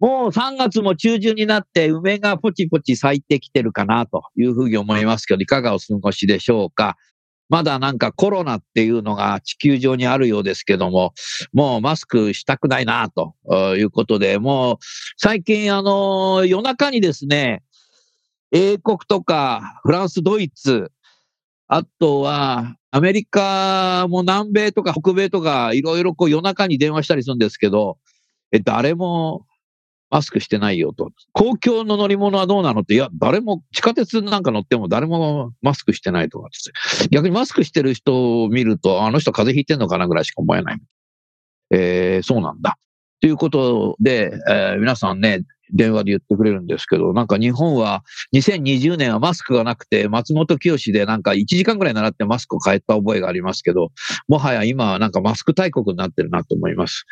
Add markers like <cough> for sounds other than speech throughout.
もう3月も中旬になって梅がポチポチ咲いてきてるかなというふうに思いますけど、いかがお過ごしでしょうか。まだなんかコロナっていうのが地球上にあるようですけども、もうマスクしたくないなということで、もう最近あの夜中にですね、英国とかフランス、ドイツ、あとはアメリカも南米とか北米とかいろいろこう夜中に電話したりするんですけど、誰もマスクしてないよと。公共の乗り物はどうなのって、いや、誰も、地下鉄なんか乗っても誰もマスクしてないとかって。逆にマスクしてる人を見ると、あの人風邪ひいてんのかなぐらいしか思えない。えー、そうなんだ。ということで、えー、皆さんね、電話で言ってくれるんですけど、なんか日本は2020年はマスクがなくて、松本清でなんか1時間ぐらい習ってマスクを変えた覚えがありますけど、もはや今はなんかマスク大国になってるなと思います。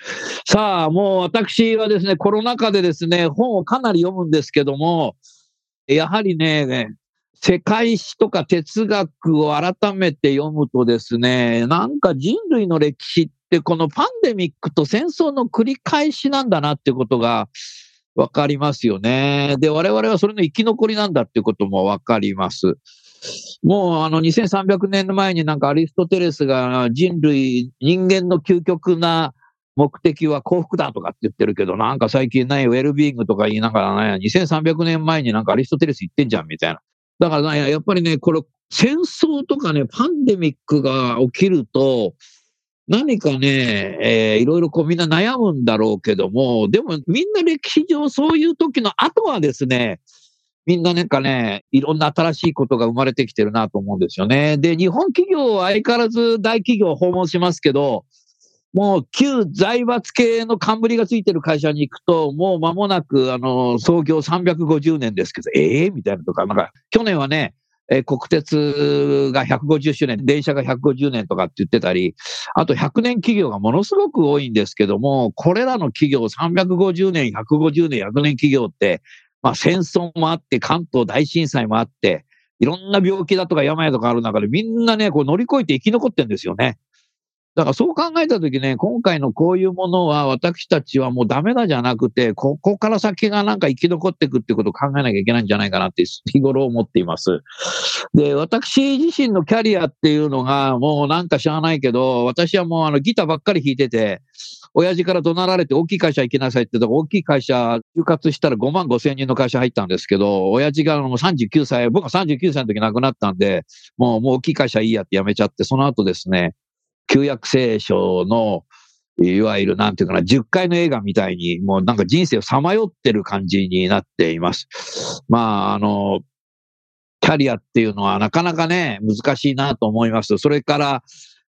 さあ、もう私はですね、コロナ禍でですね、本をかなり読むんですけども、やはりね、世界史とか哲学を改めて読むとですね、なんか人類の歴史ってこのパンデミックと戦争の繰り返しなんだなってことがわかりますよね。で、我々はそれの生き残りなんだっていうこともわかります。もうあの2300年の前になんかアリストテレスが人類、人間の究極な目的は幸福だとかって言ってるけど、なんか最近ね、ウェルビーングとか言いながらね、2300年前になんかアリストテレス言ってんじゃんみたいな。だから、やっぱりね、これ戦争とかね、パンデミックが起きると、何かね、えー、いろいろこうみんな悩むんだろうけども、でもみんな歴史上そういう時の後はですね、みんななんかね、いろんな新しいことが生まれてきてるなと思うんですよね。で、日本企業は相変わらず大企業を訪問しますけど、もう旧財閥系の冠がついてる会社に行くと、もう間もなく、あの、創業350年ですけど、ええー、みたいなとか、なんか、去年はね、え国鉄が150周年、電車が150年とかって言ってたり、あと100年企業がものすごく多いんですけども、これらの企業350年、150年、100年企業って、まあ戦争もあって、関東大震災もあって、いろんな病気だとか病とかある中でみんなね、こう乗り越えて生き残ってんですよね。だからそう考えたときね、今回のこういうものは私たちはもうダメだじゃなくて、ここから先がなんか生き残っていくってことを考えなきゃいけないんじゃないかなって日頃思っています。で、私自身のキャリアっていうのがもうなんか知らないけど、私はもうあのギターばっかり弾いてて、親父から怒鳴られて大きい会社行きなさいって言った大きい会社、就活したら5万5千人の会社入ったんですけど、親父がもう39歳、僕は39歳の時亡くなったんで、もうもう大きい会社いいやって辞めちゃって、その後ですね、旧約聖書の、いわゆるなんていうかな、10回の映画みたいに、もうなんか人生をさまよってる感じになっています。まあ、あの、キャリアっていうのはなかなかね、難しいなと思います。それから、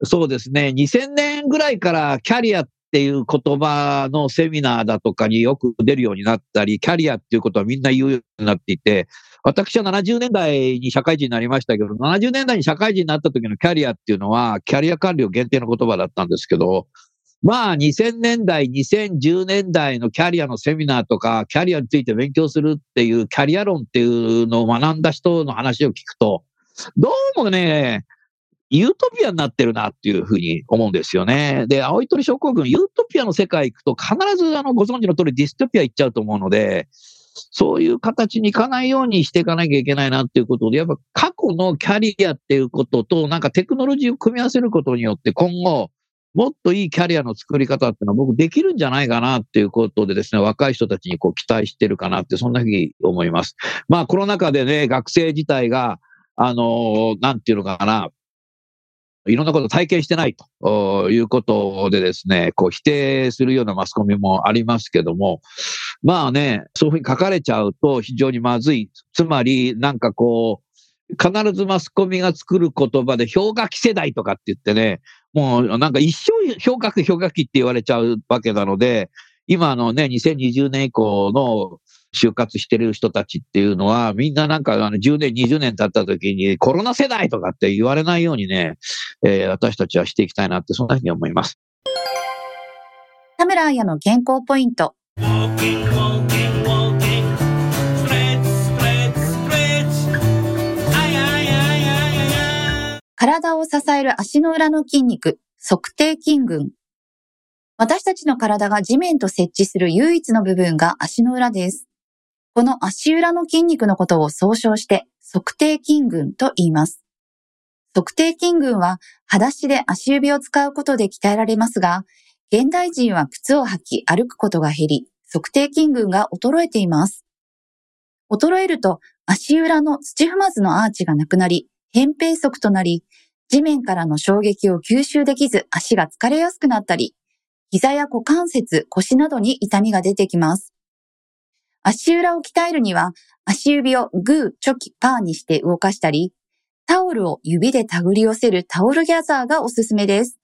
そうですね、2000年ぐらいからキャリアっていう言葉のセミナーだとかによく出るようになったり、キャリアっていうことはみんな言うようになっていて、私は70年代に社会人になりましたけど、70年代に社会人になった時のキャリアっていうのは、キャリア管理を限定の言葉だったんですけど、まあ、2000年代、2010年代のキャリアのセミナーとか、キャリアについて勉強するっていう、キャリア論っていうのを学んだ人の話を聞くと、どうもね、ユートピアになってるなっていうふうに思うんですよね。で、青い鳥症候群、ユートピアの世界行くと必ずあのご存知の通りディストピア行っちゃうと思うので、そういう形にいかないようにしていかなきゃいけないなっていうことで、やっぱ過去のキャリアっていうことと、なんかテクノロジーを組み合わせることによって今後、もっといいキャリアの作り方っていうのは僕できるんじゃないかなっていうことでですね、若い人たちにこう期待してるかなって、そんなふうに思います。まあコロナ禍でね、学生自体が、あの、なんていうのかな、いろんなことを体験してないということでですね、こう否定するようなマスコミもありますけども、まあね、そういうふうに書かれちゃうと非常にまずい。つまり、なんかこう、必ずマスコミが作る言葉で氷河期世代とかって言ってね、もうなんか一生氷河期氷河期って言われちゃうわけなので、今のね、2020年以降の就活してる人たちっていうのは、みんななんかあの10年、20年経った時にコロナ世代とかって言われないようにね、えー、私たちはしていきたいなって、そんなふうに思います。田村彩の健康ポイント。体を支える足の裏の筋肉、測定筋群。私たちの体が地面と接地する唯一の部分が足の裏です。この足裏の筋肉のことを総称して測定筋群と言います。測定筋群は裸足で足指を使うことで鍛えられますが、現代人は靴を履き歩くことが減り、測定筋群が衰えています。衰えると足裏の土踏まずのアーチがなくなり、扁平足となり、地面からの衝撃を吸収できず足が疲れやすくなったり、膝や股関節、腰などに痛みが出てきます。足裏を鍛えるには、足指をグー、チョキ、パーにして動かしたり、タオルを指で手繰り寄せるタオルギャザーがおすすめです。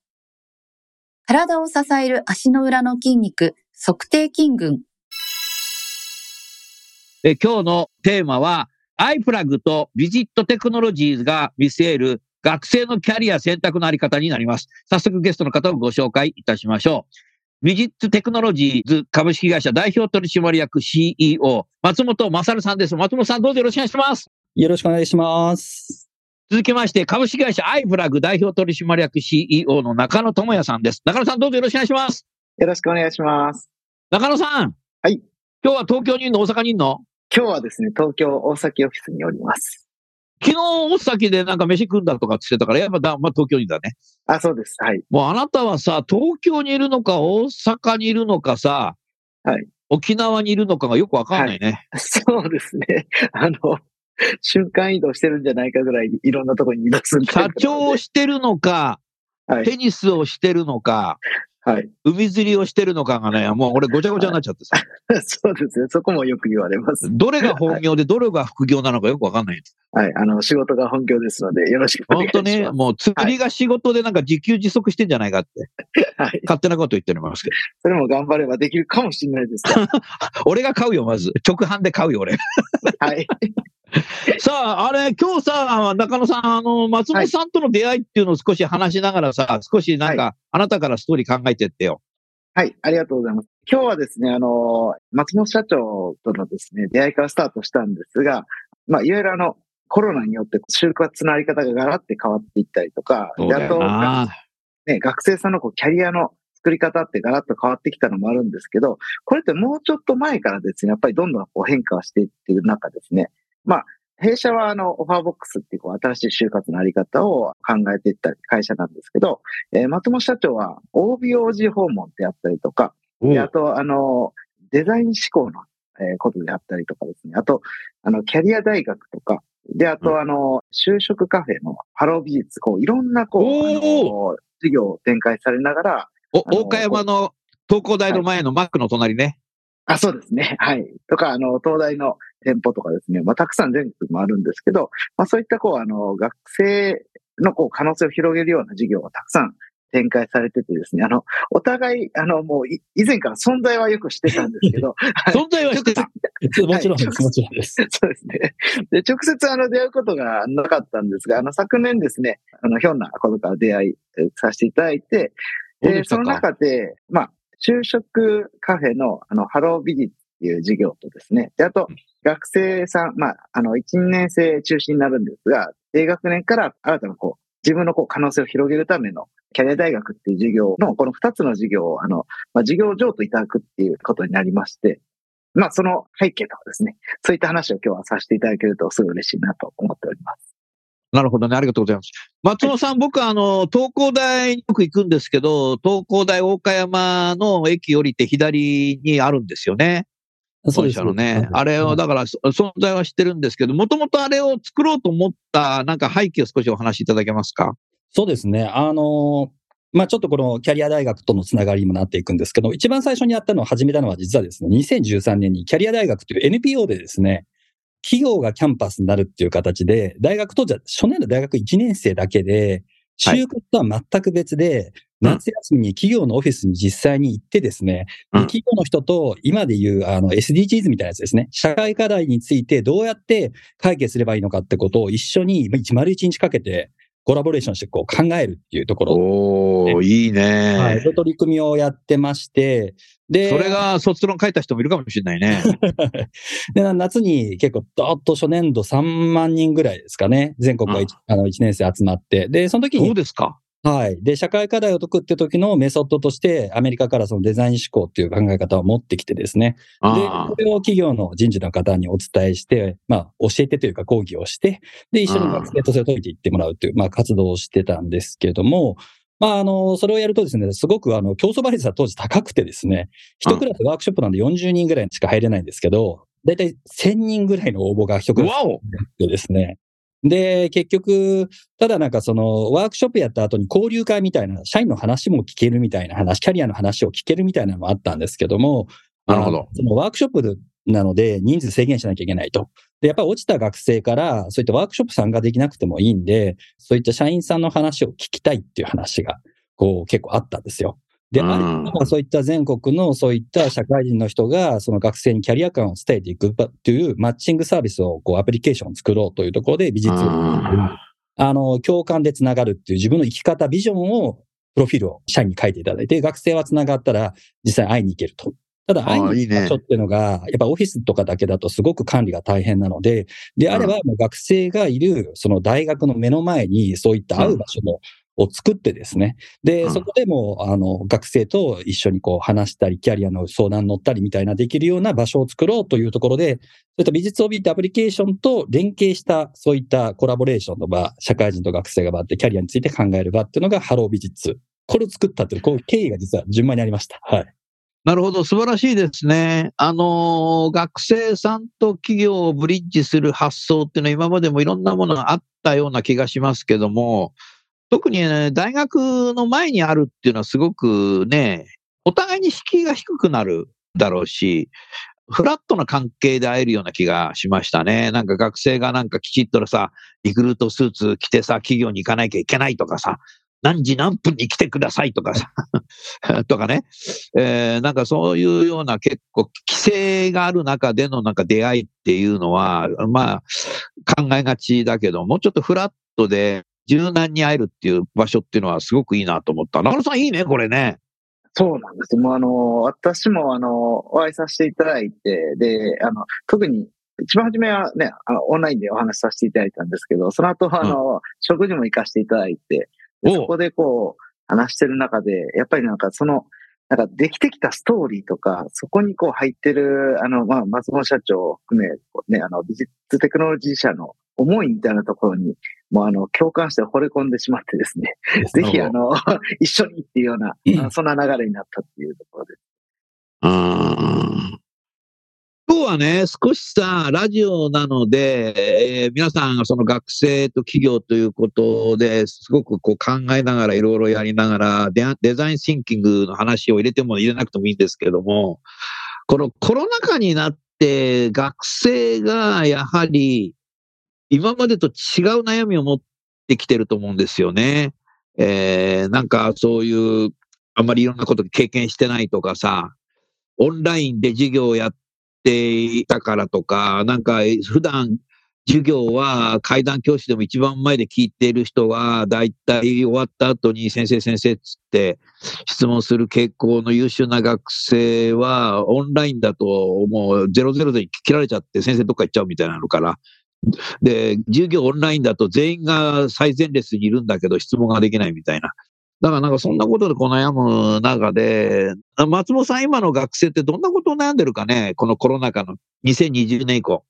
体を支える足の裏の筋肉、測定筋群。え今日のテーマは、アイプラグとビジットテクノロジーズが見据える学生のキャリア選択のあり方になります。早速ゲストの方をご紹介いたしましょう。ビジットテクノロジーズ株式会社代表取締役 CEO、松本正さんです。松本さんどうぞよろしくお願いします。よろしくお願いします。続きまして、株式会社アイプラグ代表取締役 CEO の中野智也さんです。中野さんどうぞよろしくお願いします。よろしくお願いします。中野さん。はい。今日は東京にいるの？大阪にいるの？今日はですね、東京大崎オフィスにおります。昨日大崎でなんか飯食うんだとかって言ってたから、やっぱだ、まあ、東京にだね。あ、そうです。はい。もうあなたはさ、東京にいるのか、大阪にいるのかさ、はい。沖縄にいるのかがよくわかんないね、はい。そうですね。あの、瞬間移動してるんじゃないかぐらいいろんなところに移動する。社長をしてるのか、はい、テニスをしてるのか、はい。海釣りをしてるのかがね、もう俺ごちゃごちゃになっちゃってさ。<laughs> そうですね。そこもよく言われます。どれが本業でどれが副業なのかよくわかんない。はい。あの、仕事が本業ですので、よろしくお願いします。本当ね、もう釣りが仕事でなんか自給自足してんじゃないかって。はい。勝手なこと言ってますけど。それも頑張ればできるかもしれないです。<laughs> 俺が買うよ、まず。直販で買うよ、俺。はい。<laughs> さあ、あれ、今日さ、中野さん、あの、松本さんとの出会いっていうのを少し話しながらさ、少しなんか、あなたからストーリー考えてってよ。はい、ありがとうございます。今日はですね、あの、松本社長とのですね、出会いからスタートしたんですが、まあ、いわゆるあの、コロナによって就活のあり方がガラって変わっていったりとか、であと、ね、学生さんのこうキャリアの作り方ってガラッと変わってきたのもあるんですけど、これってもうちょっと前からですね、やっぱりどんどんこう変化していっている中ですね、まあ、弊社はあの、オファーボックスっていうこう新しい就活のあり方を考えていった会社なんですけど、えー、松本社長は OBOG 訪問であったりとか、であと、あの、デザイン思考の、えことであったりとかですね、あと、あの、キャリア大学とか、で、あと、あの、就職カフェの Hello VISITS、こう、いろんな、こう、事業を展開されながら、お、大岡山の東工大の前のマックの隣ね。あ、そうですね。はい。とか、あの、東大の店舗とかですね、まあ、たくさん全国もあるんですけど、まあ、そういった、こう、あの、学生の、こう、可能性を広げるような事業がたくさん展開されててですね、あの、お互い、あの、もう、以前から存在はよく知ってたんですけど、<laughs> 存在は知ってたもちろんです、もちろんです。<laughs> そうですね。で、直接、あの、出会うことがなかったんですが、あの、昨年ですね、あの、ひょんなことから出会いさせていただいて、で、その中で、まあ、就職カフェの、あの、ハロービジっていう事業とですね、で、あと、学生さん、まあ、あの、1、2年生中心になるんですが、低学年から新たな、こう、自分のこう可能性を広げるためのキャリア大学っていう授業の、この2つの授業を、あの、まあ、授業上といただくっていうことになりまして、まあ、その背景とかですね、そういった話を今日はさせていただけるとすごい嬉しいなと思っております。なるほどね。ありがとうございます。松野さん、僕はあの、東工大によく行くんですけど、東工大大岡山の駅降りて左にあるんですよね。そうです本社のね。あれを、だから、そ存在は知ってるんですけど、もともとあれを作ろうと思った、なんか背景を少しお話しいただけますか？そうですね。あのまあちょっとこのキャリア大学とのつながりにもなっていくんですけど、一番最初にやったのを始めたのは実はですね、2013年にキャリア大学という NPO でですね、企業がキャンパスになるっていう形で、大学当時は初年度大学1年生だけで、はい。就活とは全く別で、うん夏休みに企業のオフィスに実際に行ってですね、でうん。企業の人と今でいうあの SDGs みたいなやつですね、社会課題についてどうやって解決すればいいのかってことを一緒にまあ丸一日かけてコラボレーションしてこう考えるっていうところ、おー、いいね。はい、そういう取り組みをやってまして、で、それが卒論書いた人もいるかもしれないね。<laughs> で夏に結構、どーっと初年度3万人ぐらいですかね、全国が一あの1年生集まって、で、その時そうに、ですか。はい。で、社会課題を解くって時のメソッドとして、アメリカからそのデザイン思考っていう考え方を持ってきてですね。で、あこれを企業の人事の方にお伝えして、まあ、教えてというか講義をして、で、一緒に学生とそれを解いていってもらうという、まあ、活動をしてたんですけども、まあ、あの、それをやるとですね、すごく、あの、競争倍率は当時高くてですね、一クラスワークショップなんで40人ぐらいしか入れないんですけど、だいたい1000人ぐらいの応募が一クラスでですね。で、結局、ただなんかそのワークショップやった後に交流会みたいな、社員の話も聞けるみたいな話、キャリアの話を聞けるみたいなのもあったんですけども、なるほどそのワークショップなので人数制限しなきゃいけないと。で、やっぱり落ちた学生から、そういったワークショップ参加できなくてもいいんで、そういった社員さんの話を聞きたいっていう話が、こう結構あったんですよ。で、うん。あるまあそういった全国のそういった社会人の人が、その学生にキャリア感を伝えていくというマッチングサービスを、こう、アプリケーションを作ろうというところで、美術あの、共感でつながるっていう自分の生き方、ビジョンを、プロフィールを社員に書いていただいて、学生はつながったら実際に会いに行けると。ただ、会いに行く場所っていうのが、やっぱオフィスとかだけだとすごく管理が大変なので、であれば、学生がいる、その大学の目の前に、そういった会う場所も、を作ってですね。で、うんそこでもう、あの、学生と一緒にこう話したり、キャリアの相談乗ったりみたいなできるような場所を作ろうというところで、そういった美術を帯びたアプリケーションと連携した、そういったコラボレーションの場、社会人と学生が場ってキャリアについて考える場っていうのが Hello VISITS。これを作ったっていう、こういう経緯が実は順番にありました。はい。なるほど、素晴らしいですね。あのー学生さんと企業をブリッジする発想っていうのは今までもいろんなものがあったような気がしますけども、特に、ね、大学の前にあるっていうのはすごくね、お互いに敷居が低くなるだろうし、フラットな関係で会えるような気がしましたね。なんか学生がなんかきちっとさ、リクルートスーツ着てさ、企業に行かなきゃいけないとかさ、何時何分に来てくださいとかさ、<laughs> とかね。えーなんかそういうような結構規制がある中でのなんか出会いっていうのは、まあ考えがちだけど、もうちょっとフラットで柔軟に会えるっていう場所っていうのはすごくいいなと思った。中野さんいいね、これね。そうなんです。もうあの、私もあの、お会いさせていただいて、で、あの、特に、一番初めはね、あのオンラインでお話しさせていただいたんですけど、その後、あの、食事も行かせていただいて、そこでこう、話してる中で、やっぱりなんかその、なんかできてきたストーリーとか、そこにこう入ってる、あの、まあ、松本社長を含め、ね、あの、美術テクノロジー社の思いみたいなところに、もうあの、共感して惚れ込んでしまってですね、ぜひあの、<laughs> 一緒にっていうような、そんな流れになったっていうところです。うん今日はね、少しさ、ラジオなので、えー皆さんがその学生と企業ということですごくこう考えながらいろいろやりながらデアデザインシンキングの話を入れても入れなくてもいいんですけども、このコロナ禍になって学生がやはり今までと違う悩みを持ってきてると思うんですよね。えーなんかそういうあんまりいろんなこと経験してないとかさ、オンラインで授業をやっていたからとか、なんか普段授業は階段教師でも一番前で聞いている人は、だいたい終わった後に先生先生っつって質問する傾向の優秀な学生は、オンラインだともう00で切られちゃって先生どっか行っちゃうみたいなのから、で、授業オンラインだと全員が最前列にいるんだけど質問ができないみたいな。だからなんかそんなことでこう悩む中で、あ松本さん今の学生ってどんなことを悩んでるかね？このコロナ禍の2020年以降。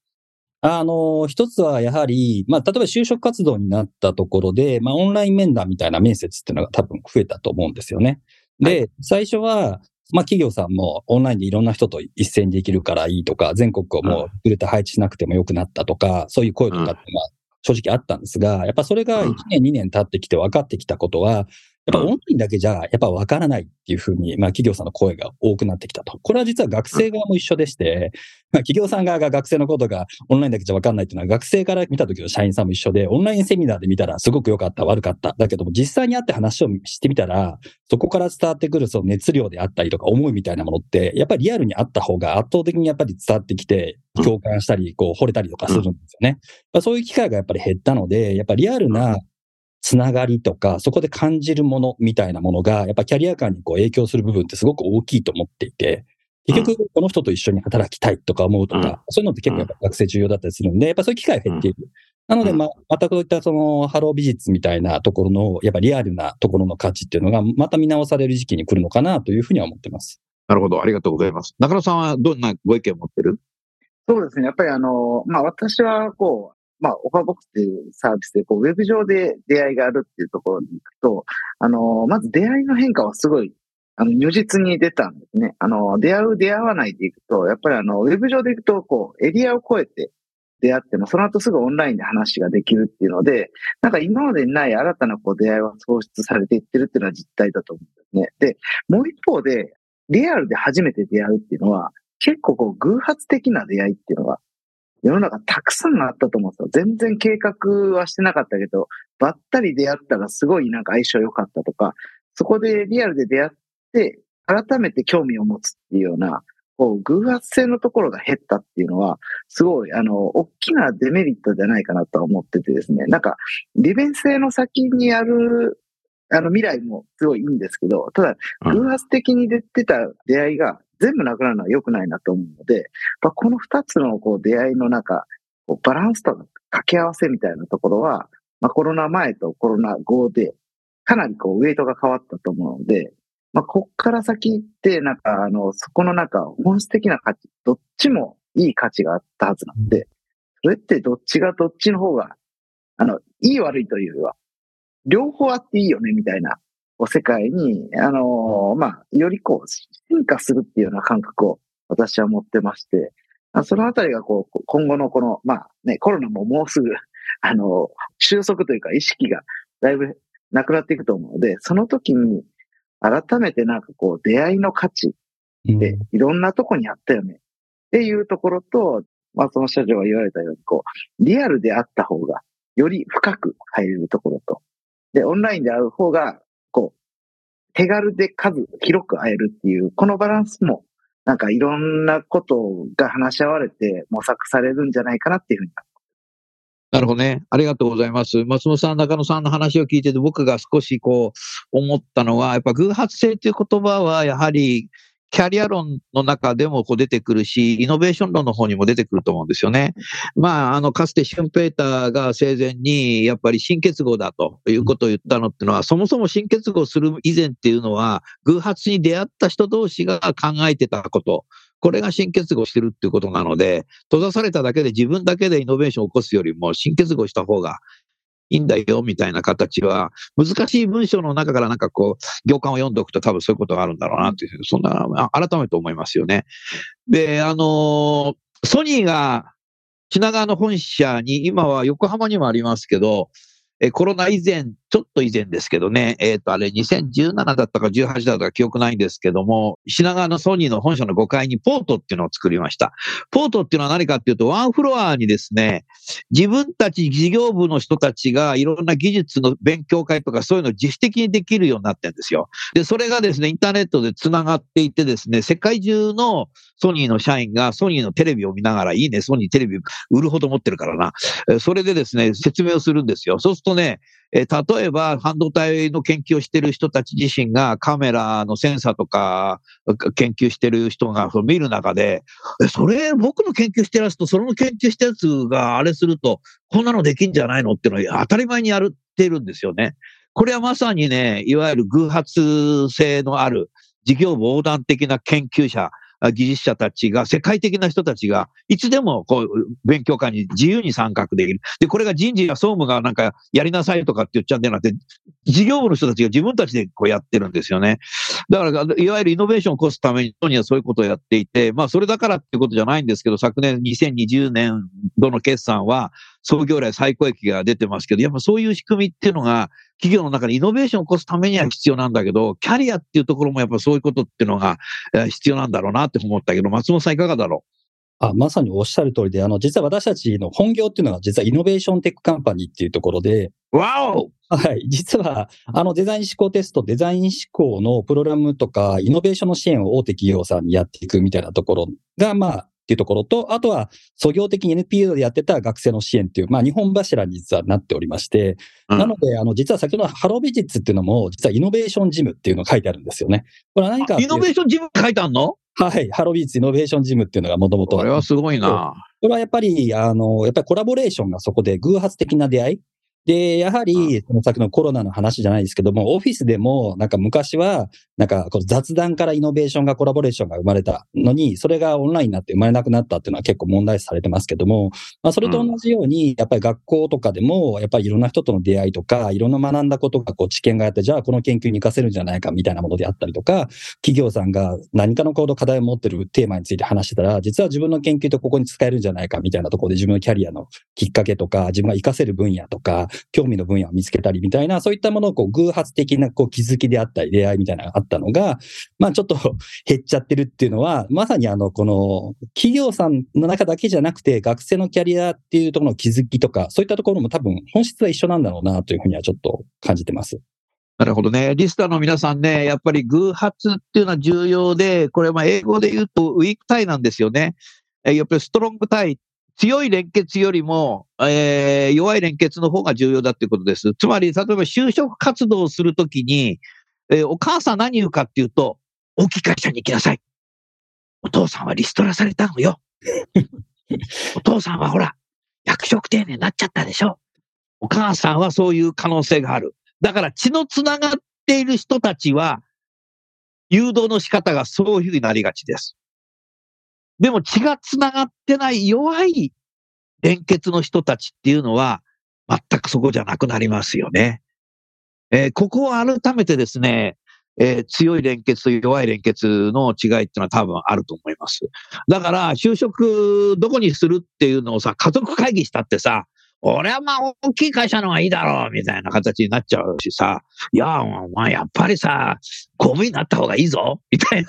あの、一つはやはり、まあ、例えば就職活動になったところで、まあ、オンライン面談みたいな面接っていうのが多分増えたと思うんですよね。で、はい、最初は、まあ、企業さんもオンラインでいろんな人と一斉にできるからいいとか、全国をもうグルー配置しなくてもよくなったとか、そういう声とかって、まあ、正直あったんですが、やっぱそれが1年、2年経ってきて分かってきたことは、やっぱオンラインだけじゃ、やっぱ分からないっていうふうに、まあ企業さんの声が多くなってきたと。これは実は学生側も一緒でして、まあ企業さん側が学生のことがオンラインだけじゃ分かんないっていうのは学生から見た時の社員さんも一緒で、オンラインセミナーで見たらすごく良かった、悪かった。だけども実際に会って話をしてみたら、そこから伝わってくるその熱量であったりとか思いみたいなものって、やっぱりリアルにあった方が圧倒的にやっぱり伝わってきて、共感したり、こう惚れたりとかするんですよね。そういう機会がやっぱり減ったので、やっぱりリアルなつながりとか、そこで感じるものみたいなものが、やっぱキャリア観にこう影響する部分ってすごく大きいと思っていて、結局この人と一緒に働きたいとか思うとか、うん、そういうのって結構やっぱ学生重要だったりするんで、やっぱそういう機会が減っている。なので、まあ、またこういったその、 Hello VISITS みたいなところの、やっぱリアルなところの価値っていうのが、また見直される時期に来るのかなというふうには思ってます。なるほど。ありがとうございます。中野さんはどんなご意見を持ってる？そうですね。やっぱりあの、まあ私はこう、まあ、オファーボックスっていうサービスで、こう、ウェブ上で出会いがあるっていうところに行くと、あの、まず出会いの変化はすごい、あの、如実に出たんですね。あの、出会う、出会わないでいくと、やっぱりあの、ウェブ上で行くと、こう、エリアを越えて出会っても、その後すぐオンラインで話ができるっていうので、なんか今までにない新たなこう出会いは創出されていってるっていうのは実態だと思うんですね。で、もう一方で、リアルで初めて出会うっていうのは、結構こう偶発的な出会いっていうのが世の中たくさんあったと思うんですよ。全然計画はしてなかったけど、ばったり出会ったらすごいなんか相性良かったとか、そこでリアルで出会って、改めて興味を持つっていうような、こう、偶発性のところが減ったっていうのは、すごい、あの、大きなデメリットじゃないかなと思っててですね。なんか、利便性の先にある、あの、未来もすごいいいんですけど、ただ、偶発的に出てた出会いが全部なくなるのは良くないなと思うので、まこの二つのこう出会いの中、こうバランスとの掛け合わせみたいなところは、まあ、コロナ前とコロナ後で、かなりこうウェイトが変わったと思うので、まあ、こっから先って、なんか、あの、そこの中、本質的な価値、どっちもいい価値があったはずなんで、それってどっちがどっちの方が、あの、いい悪いというよりは、両方あっていいよね、みたいな世界に、あのー、まあ、よりこう、進化するっていうような感覚を私は持ってまして、そのあたりがこう、今後のこの、まあね、コロナももうすぐ、<laughs> あの、収束というか意識がだいぶなくなっていくと思うので、その時に改めてなんかこう、出会いの価値っていろんなとこにあったよね。っていうところと、まあその社長が言われたように、こう、リアルであった方がより深く入れるところと、で、オンラインで会う方が手軽で数広く会えるっていう、このバランスも、なんかいろんなことが話し合われて模索されるんじゃないかなっていうふうになるほどね。ありがとうございます。松本さん、中野さんの話を聞いてて、僕が少しこう、思ったのは、やっぱ偶発性という言葉は、やはり、キャリア論の中でもこう出てくるし、イノベーション論の方にも出てくると思うんですよね。まあ、あの、かつてシュンペーターが生前に、やっぱり新結合だということを言ったのっていうのは、そもそも新結合する以前っていうのは、偶発に出会った人同士が考えてたこと。これが新結合してるっていうことなので、閉ざされただけで自分だけでイノベーションを起こすよりも、新結合した方がいいんだよ、みたいな形は、難しい文章の中からなんかこう、行間を読んでおくと多分そういうことがあるんだろうなっていう、そんな、改めて思いますよね。で、あのソニーが品川の本社に、今は横浜にもありますけど、えコロナ以前、ちょっと以前ですけどね、えっ、ー、と、あれ2017だったか18だったか記憶ないんですけども、品川のソニーの本社の5階にポートっていうのを作りました。ポートっていうのは何かっていうと、ワンフロアにですね、自分たち事業部の人たちがいろんな技術の勉強会とかそういうのを自主的にできるようになってるんですよ。で、それがですね、インターネットで繋がっていてですね、世界中のソニーの社員がソニーのテレビを見ながら、いいね、ソニーテレビ売るほど持ってるからな。それでですね、説明をするんですよ。そうするとね、えー、例えば半導体の研究をしている人たち自身がカメラのセンサーとか研究してる人が見る中で、それ僕の研究してるやつとその研究したやつがあれすると、こんなのできんじゃないのっていうのは当たり前にやってるんですよね。これはまさにね、いわゆる偶発性のある事業部横断的な研究者、技術者たちが、世界的な人たちが、いつでもこう、勉強会に自由に参画できる。で、これが人事や総務がなんかやりなさいとかって言っちゃうんじゃなくて、事業部の人たちが自分たちでこうやってるんですよね。だから、いわゆるイノベーションを起こすためにそういうことをやっていて、まあ、それだからってことじゃないんですけど、昨年2020年度の決算は、創業来最高益が出てますけど、やっぱそういう仕組みっていうのが、企業の中でイノベーションを起こすためには必要なんだけど、キャリアっていうところもやっぱそういうことっていうのが必要なんだろうなって思ったけど、松本さんいかがだろう？あまさにおっしゃる通りで、あの、実は私たちの本業っていうのは、実はイノベーションテックカンパニーっていうところで、わおはい。実は、あの、デザイン思考テスト、デザイン思考のプログラムとか、イノベーションの支援を大手企業さんにやっていくみたいなところが、まあ、っていうところと、あとは、創業的に NPO でやってた学生の支援っていう、まあ、二本柱に実はなっておりまして、うん、なので、あの、実は先ほどの Hello VISITS っていうのも、実はイノベーションジムっていうのが書いてあるんですよね。これは何か。イノベーションジム書いてあるの？はい。 Hello VISITS イノベーションジムっていうのがもともと。これはすごいな。これはやっぱり、あの、やっぱりコラボレーションがそこで偶発的な出会いで、やはり、その先のコロナの話じゃないですけども、オフィスでも、なんか昔は、なんかこ雑談からイノベーションがコラボレーションが生まれたのに、それがオンラインになって生まれなくなったっていうのは結構問題視されてますけども、まあそれと同じように、やっぱり学校とかでも、やっぱりいろんな人との出会いとか、いろんな学んだことがこう知見があって、じゃあこの研究に活かせるんじゃないかみたいなものであったりとか、企業さんが何かの行動課題を持ってるテーマについて話してたら、実は自分の研究とここに使えるんじゃないかみたいなところで自分のキャリアのきっかけとか、自分が活かせる分野とか、興味の分野を見つけたりみたいな、そういったものをこう偶発的なこう気づきであったり、出会いみたいなのがあったのが、まあちょっと <laughs> 減っちゃってるっていうのは、まさにあの、この企業さんの中だけじゃなくて、学生のキャリアっていうところの気づきとか、そういったところも多分本質は一緒なんだろうなというふうにはちょっと感じてます。なるほどね。リスターの皆さんね、やっぱり偶発っていうのは重要で、これま英語で言うとウィークタイなんですよね。やっぱりストロングタイ強い連結よりも、えー、弱い連結の方が重要だっていうことです。つまり、例えば就職活動をするときに、えー、お母さん何言うかっていうと、大きい会社に行きなさい。お父さんはリストラされたのよ。<laughs> お父さんはほら、役職定年になっちゃったでしょ。お母さんはそういう可能性がある。だから血のつながっている人たちは、誘導の仕方がそういうふうになりがちです。でも血がつながってない弱い連結の人たちっていうのは、全くそこじゃなくなりますよね。えー、ここを改めてですね、えー、強い連結と弱い連結の違いっていうのは多分あると思います。だから、就職どこにするっていうのをさ、家族会議したってさ、俺はまあ大きい会社の方がいいだろう、みたいな形になっちゃうしさ、いや、まあやっぱりさ、公務員になった方がいいぞ、みたい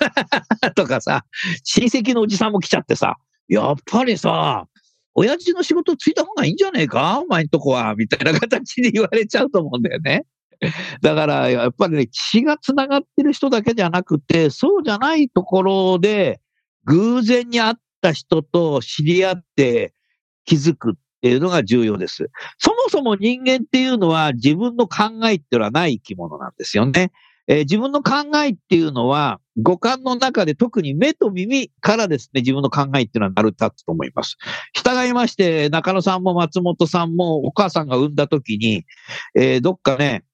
なとかさ、親戚のおじさんも来ちゃってさ、やっぱりさ、親父の仕事ついた方がいいんじゃねえか？お前んとこは、みたいな形で言われちゃうと思うんだよね。だから、やっぱりね、血が繋がってる人だけじゃなくて、そうじゃないところで、偶然に会った人と知り合って気づくっていうのが重要です。そもそも人間っていうのは自分の考えっていうのはない生き物なんですよね。えー、自分の考えっていうのは、五感の中で特に目と耳からですね、自分の考えっていうのは成り立つと思います。従いまして、中野さんも松本さんもお母さんが産んだ時に、えー、どっかね、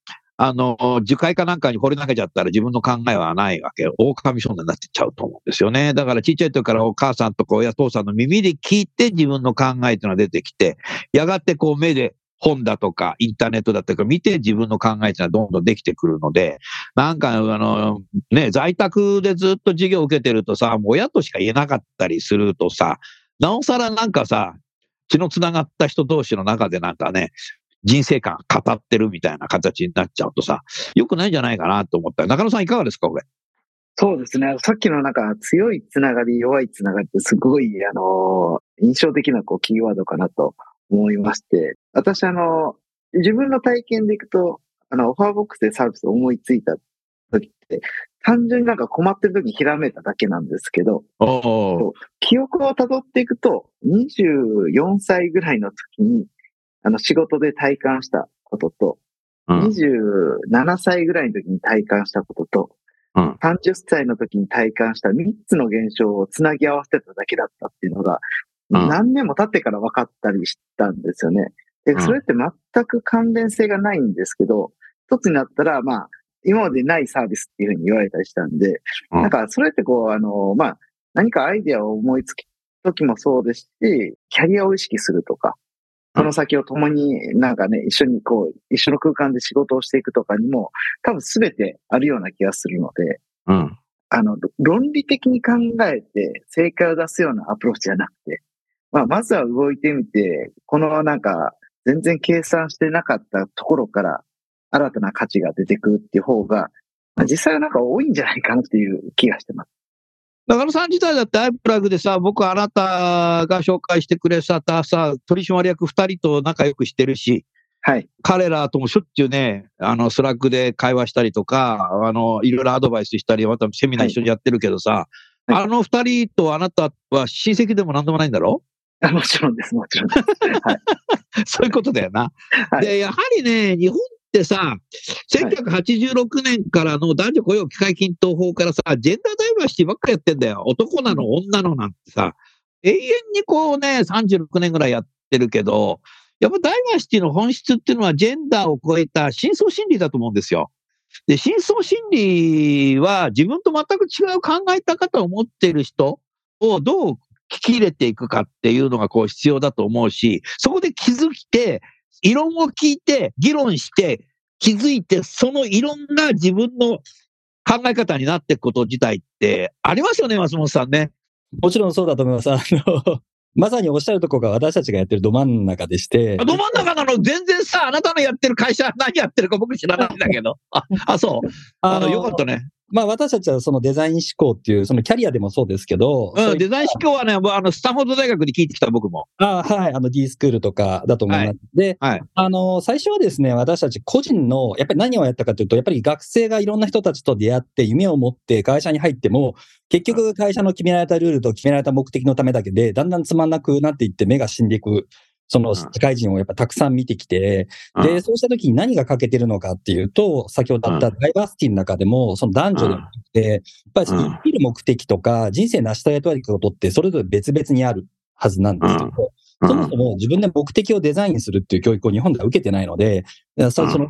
あの、樹海かなんかに掘り投げちゃったら自分の考えはないわけ。狼少年になってっちゃうと思うんですよね。だからちっちゃい時からお母さんとか親父さんの耳で聞いて自分の考えっていうのが出てきて、やがてこう目で本だとかインターネットだとか見て自分の考えっていうのはどんどんできてくるので、なんかあの、ね、在宅でずっと授業を受けてるとさ、もう親としか言えなかったりするとさ、なおさらなんかさ、血の繋がった人同士の中でなんかね、人生観語ってるみたいな形になっちゃうとさ、よくないんじゃないかなと思った。中野さんいかがですか、これ？そうですね。さっきのなんか強いつながり、弱いつながりってすごい、あの、印象的なこうキーワードかなと思いまして、私あの、自分の体験でいくと、あの、オファーボックスでサービスを思いついた時って、単純になんか困ってる時にひらめいただけなんですけど、記憶をたどっていくと、24歳ぐらいの時に、あの、仕事で体感したことと、うん、27歳ぐらいの時に体感したことと、うん、30歳の時に体感した3つの現象をつなぎ合わせてただけだったっていうのが、何年も経ってから分かったりしたんですよね。で、それって全く関連性がないんですけど、一つになったら、まあ、今までないサービスっていうふうに言われたりしたんで、なんか、それってこう、あの、まあ、何かアイデアを思いつく時もそうですし、キャリアを意識するとか、その先を共になんかね、一緒にこう、一緒の空間で仕事をしていくとかにも、多分全てあるような気がするので、うん。あの、論理的に考えて正解を出すようなアプローチじゃなくて、まあ、まずは動いてみて、このなんか、全然計算してなかったところから新たな価値が出てくるっていう方が、まあ、実際はなんか多いんじゃないかなっていう気がしてます。中野さん自体だって i-plug でさ、僕あなたが紹介してくれたさ、取締役二人と仲良くしてるし、はい。彼らともしょっちゅうね、あの、 Slack で会話したりとか、あの、いろいろアドバイスしたり、またセミナー一緒にやってるけどさ、はいはい、あの二人とあなたは親戚でもなんでもないんだろ？<laughs> もちろんです、もちろんです。はい、<laughs> そういうことだよな。はい、で、やはりね、日本ってさ、1986年からの男女雇用機会均等法からさ、ジェンダーダイバーシティばっかやってんだよ。男なの、女のなんてさ、永遠にこうね、36年ぐらいやってるけど、やっぱダイバーシティの本質っていうのはジェンダーを超えた深層心理だと思うんですよ。で、深層心理は自分と全く違う考え方を持っている人をどう聞き入れていくかっていうのがこう必要だと思うし、そこで気づいて、異論を聞いて、議論して、気づいて、そのいろんな自分の考え方になっていくこと自体ってありますよね、松本さんね。もちろんそうだと思います。あの、<laughs> まさにおっしゃるところが私たちがやってるど真ん中でして。ど真ん中なの？全然さ、あなたのやってる会社何やってるか僕知らないんだけど。あ、あそう。あの、よかったね。まあ私たちはそのデザイン思考っていう、そのキャリアでもそうですけど。うん、デザイン思考はね、あの、スタンフォード大学に聞いてきた僕も。あはい、あの D スクールとかだと思います。はい、で、はい、あの、最初はですね、私たち個人の、やっぱり何をやったかというと、やっぱり学生がいろんな人たちと出会って夢を持って会社に入っても、結局会社の決められたルールと決められた目的のためだけで、だんだんつまんなくなっていって目が死んでいく。その社会人をやっぱたくさん見てきて、で、そうした時に何が欠けてるのかっていうと、先ほど言ったダイバーシティの中でも、その男女でもなくて、やっぱり生きる目的とか、人生成し遂げたいことってそれぞれ別々にあるはずなんですけど、そもそも自分で目的をデザインするっていう教育を日本では受けてないので、その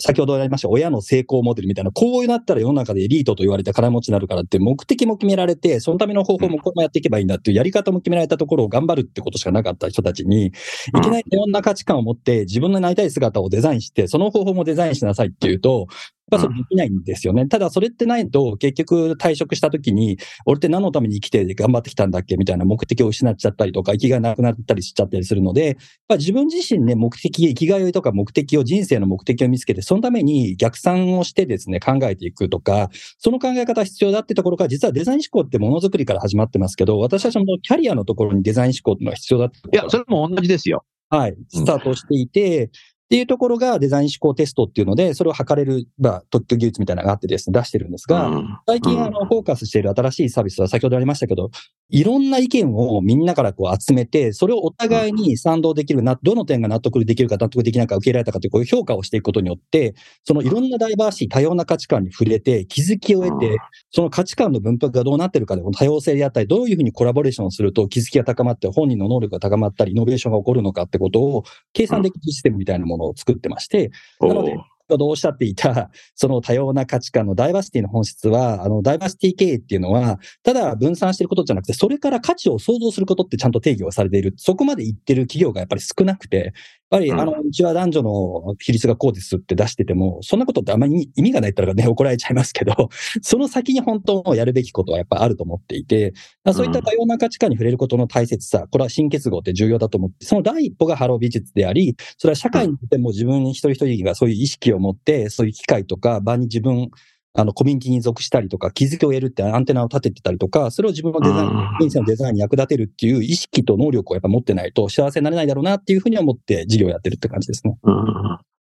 先ほどやりました親の成功モデルみたいな、こうなったら世の中でエリートと言われて金持ちになるからって目的も決められて、そのための方法もこうやっていけばいいんだっていうやり方も決められたところを頑張るってことしかなかった人たちに、いきなりいろんな価値観を持って自分のなりたい姿をデザインして、その方法もデザインしなさいっていうと、ぱそれできないんですよね。ただそれってないと、結局退職した時に、俺って何のために生きて頑張ってきたんだっけみたいな目的を失っちゃったりとか、生きがいなくなったりしちゃったりするので、自分自身ね、目的、生きがいとか目的を、人生の目的を見つけて、そのために逆算をしてですね、考えていくとか、その考え方必要だってところから、実はデザイン思考ってものづくりから始まってますけど、私たちもキャリアのところにデザイン思考っていうのは必要だって。いや、それも同じですよ。はい。スタートしていて、っていうところがデザイン思考テストっていうので、それを測れる、まあ、特許技術みたいなのがあってですね、出してるんですが、最近あの、フォーカスしている新しいサービスは先ほどありましたけど、いろんな意見をみんなからこう集めて、それをお互いに賛同できるな、どの点が納得できるか納得できないか受け入れられたかというこういう評価をしていくことによって、そのいろんなダイバーシティ、多様な価値観に触れて、気づきを得て、その価値観の分布がどうなってるかで、多様性であったり、どういうふうにコラボレーションをすると気づきが高まって、本人の能力が高まったり、イノベーションが起こるのかってことを計算できるシステムみたいなものを作ってまして、なので、ほどおっしゃっていた、<laughs> その多様な価値観のダイバーシティの本質は、あの、ダイバーシティ経営っていうのは、ただ分散してることじゃなくて、それから価値を創造することってちゃんと定義をされている。そこまで言ってる企業がやっぱり少なくて、ぱり、あの、うちは男女の比率がこうですって出してても、そんなことってあんまり意味がないったらね、<laughs> 怒られちゃいますけど、その先に本当やるべきことはやっぱあると思っていて、そういった多様な価値観に触れることの大切さ、これは新結合って重要だと思って、その第一歩が Hello VISITS であり、それは社会にとっても自分一人一人がそういう意識を持って、そういう機会とか場に自分、あの、コミュニティに属したりとか、気づきを得るってアンテナを立ててたりとか、それを自分のデザイン、人生のデザインに役立てるっていう意識と能力をやっぱ持ってないと幸せになれないだろうなっていうふうに思って事業をやってるって感じですね。うん、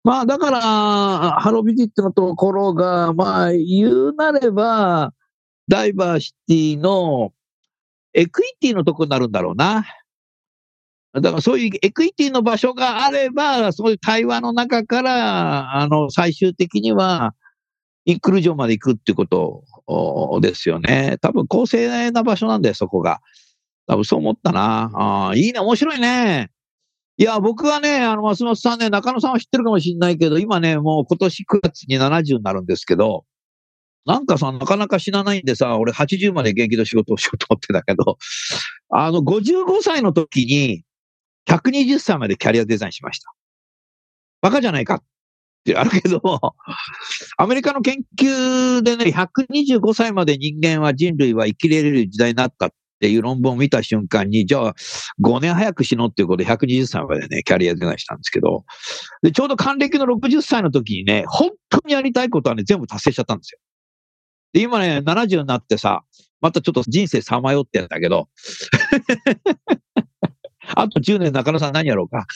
まあ、だから、ハロービジットのところが、まあ、言うなれば、ダイバーシティのエクイティのとこになるんだろうな。だからそういうエクイティの場所があれば、そういう対話の中から、あの、最終的には、インクルージョンまで行くってことですよね。多分公正な場所なんだよ、そこが。多分そう思ったな。ああいいね、面白いね。いや、僕はね、あの、松本さんね、中野さんは知ってるかもしれないけど、今ね、もう今年9月に70になるんですけど、なんかさ、なかなか死なないんでさ、俺80まで現役の仕事をしようと思ってたけど、あの、55歳の時に、120歳までキャリアデザインしました。バカじゃないかてあるけど、アメリカの研究でね、125歳まで人間は人類は生きれる時代になったっていう論文を見た瞬間に、じゃあ5年早く死のうっていうことで120歳までね、キャリアデザインしたんですけど、で、ちょうど還暦の60歳の時にね、本当にやりたいことはね、全部達成しちゃったんですよ。で、今ね、70になってさ、またちょっと人生さまよってんだけど、あと10年中野さん何やろうか。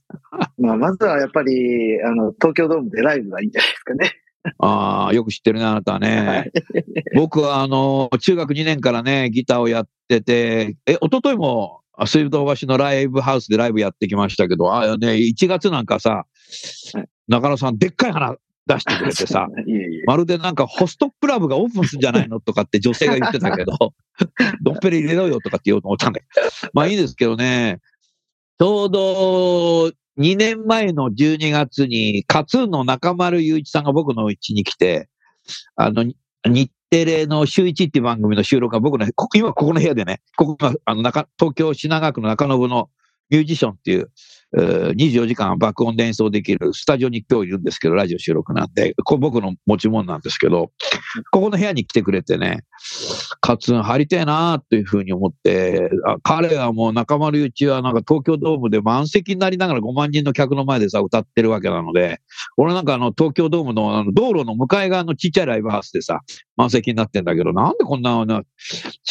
<laughs> まあ、まずはやっぱり、あの、東京ドームでライブがいいんじゃないですかね。ああ、よく知ってるね、あなたはね。はい、僕は、あの、中学2年からね、ギターをやってて、え、一昨日も、水道橋のライブハウスでライブやってきましたけど、ああね、1月なんかさ、はい、中野さん、でっかい花出してくれてさ、<laughs> いえいえ。まるでなんかホストクラブがオープンするんじゃないのとかって女性が言ってたけど、<laughs> ドッペレ入れろよとかって言おうと思ったんだけど。まあいいですけどね、ちょうど2年前の12月に、カツーンの中丸雄一さんが僕の家に来て、あの、日テレの週一っていう番組の収録が僕の、今ここの部屋でね、ここがあの中東京品川区の中延のミュージションっていう、24時間爆音で演奏できるスタジオに今日いるんですけど、ラジオ収録なんで、これ僕の持ち物なんですけど、ここの部屋に来てくれてね、カツン入りたいなというふうに思って、彼はもう中丸ゆうちはなんか東京ドームで満席になりながら5万人の客の前でさ、歌ってるわけなので、俺なんかあの東京ドームのあの道路の向かい側のちっちゃいライブハウスでさ、満席になってんだけど、なんでこんな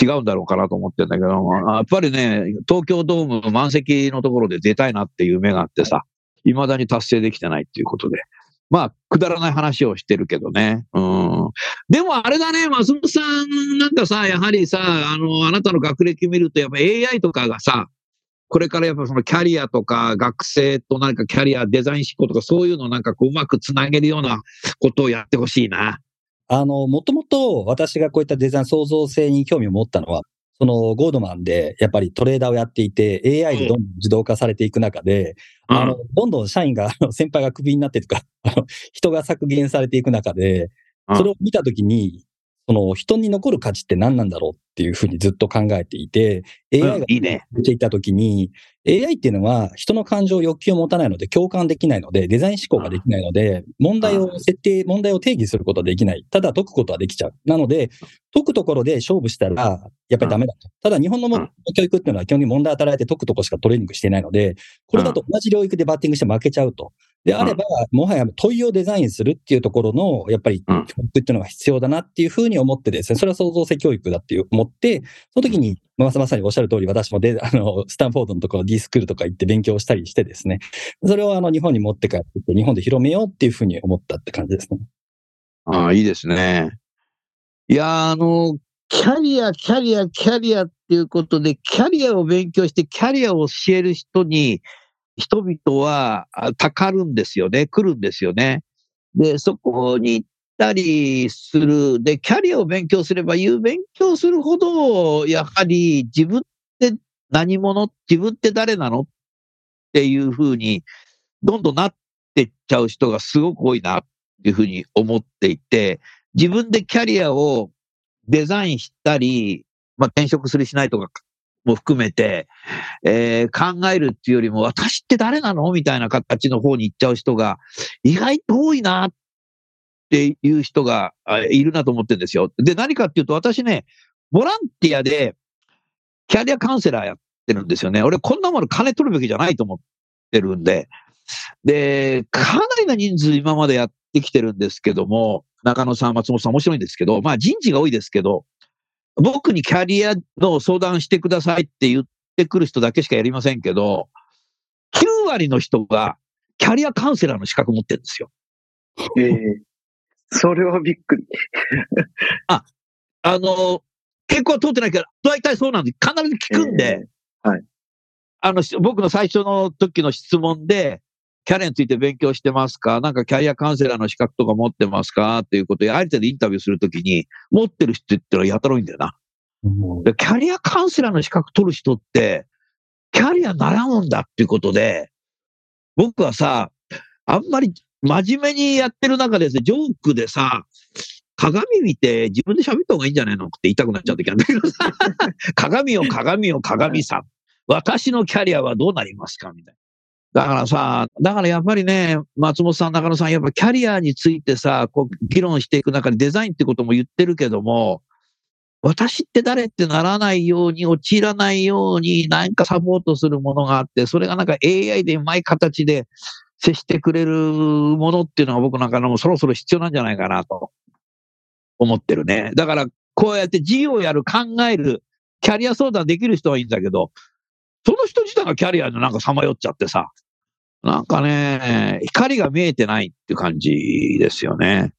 違うんだろうかなと思ってんだけど、やっぱりね、東京ドーム満席のところで出たいなっていう夢があってさ、未だに達成できてないっていうことで。まあ、くだらない話をしてるけどね。うん。でもあれだね、松本さんなんかさ、やはりさ、あの、あなたの学歴見ると、やっぱ AI とかがさ、これからやっぱそのキャリアとか学生と何かキャリア、デザイン思考とかそういうのなんかこううまくつなげるようなことをやってほしいな。あの、もともと私がこういったデザイン創造性に興味を持ったのは、そのゴードマンでやっぱりトレーダーをやっていて AI でどんどん自動化されていく中で、うん、あの、どんどん社員が、先輩がクビになってとか、人が削減されていく中で、それを見たときに、その人に残る価値って何なんだろうっていうふうにずっと考えていて、AI が出ていたときに、AI っていうのは人の感情、欲求を持たないので共感できないので、デザイン思考ができないので、問題を設定、問題を定義することはできない。ただ解くことはできちゃう。なので、解くところで勝負したら、やっぱりダメだと。ただ日本の教育っていうのは基本に問題を与えて解くとこしかトレーニングしていないので、これだと同じ領域でバッティングして負けちゃうと。であれば、もはや問いをデザインするっていうところの、やっぱり教育っていうのが必要だなっていうふうに思ってですね、それは創造性教育だって思って、その時に、まさまさにおっしゃる通り、私もで、あの、スタンフォードのところ D スクールとか行って勉強したりしてですね、それをあの、日本に持って帰って、日本で広めようっていうふうに思ったって感じですね。ああ、いいですね。いや、あの、キャリア、キャリア、キャリアっていうことで、キャリアを勉強して、キャリアを教える人に、人々はたかるんですよね。来るんですよね。で、そこに行ったりする。で、キャリアを勉強すれば言う勉強するほど、やはり自分って何者？自分って誰なの？っていうふうに、どんどんなってっちゃう人がすごく多いなっていうふうに思っていて、自分でキャリアをデザインしたり、まあ、転職するしないとかも含めて、えー、考えるっていうよりも、私って誰なの？みたいな形の方に行っちゃう人が、意外と多いなっていう人がいるなと思ってるんですよ。で、何かっていうと、私ね、ボランティアで、キャリアカウンセラーやってるんですよね。俺、こんなもの金取るべきじゃないと思ってるんで。で、かなりの人数今までやってきてるんですけども、中野さん、松本さん面白いんですけど、まあ人事が多いですけど、僕にキャリアの相談してくださいって言ってくる人だけしかやりませんけど、9割の人がキャリアカウンセラーの資格持ってるんですよ。ええー、それはびっくり。<laughs> あ、あの、結構は通ってないけど、大体そうなんで、必ず聞くんで、えー、はい。あの、僕の最初の時の質問で、キャリアについて勉強してますか？なんかキャリアカウンセラーの資格とか持ってますか？っていうことで、ある程度インタビューするときに、持ってる人って言ったらやたら多いんだよな。うん、キャリアカウンセラーの資格取る人って、キャリア習うんだっていうことで、僕はさ、あんまり真面目にやってる中で、ね、ジョークでさ、鏡見て自分で喋った方がいいんじゃないのって言いたくなっちゃう時あるんだけどさ、<laughs> 鏡を鏡を鏡さん。私のキャリアはどうなりますか？みたいな。だからさ、だからやっぱりね、松本さん、中野さん、やっぱキャリアについてさ、こう議論していく中でデザインってことも言ってるけども、私って誰ってならないように、陥らないように、何かサポートするものがあって、それがなんか AI でうまい形で接してくれるものっていうのが僕なんかのもそろそろ必要なんじゃないかなと思ってるね。だから、こうやって事業をやる、考える、キャリア相談できる人はいいんだけど、その人自体がキャリアのなんかさまよっちゃってさ、なんかね、光が見えてないって感じですよね。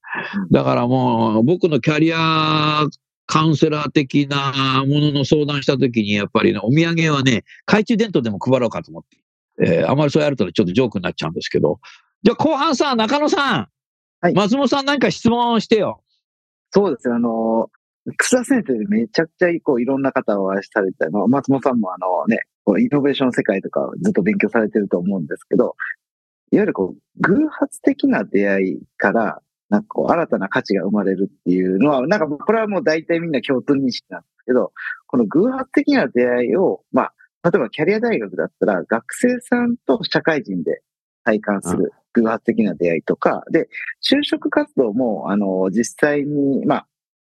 だからもう僕のキャリアカウンセラー的なものの相談したときに、やっぱりね、お土産はね、懐中電灯でも配ろうかと思って。えー、あまりそうやるとちょっとジョークになっちゃうんですけど。じゃあ後半さ、中野さん。はい。松本さん何か質問してよ。そうですよ。あの、草田先生でめちゃくちゃこういろんな方をお会いされたの。松本さんもあのね、イノベーション世界とかずっと勉強されてると思うんですけど、いわゆるこう、偶発的な出会いから、なんかこう、新たな価値が生まれるっていうのは、なんかこれはもう大体みんな共通認識なんですけど、この偶発的な出会いを、まあ、例えばキャリア大学だったら、学生さんと社会人で体感する偶発的な出会いとか、で、就職活動も、あの、実際に、まあ、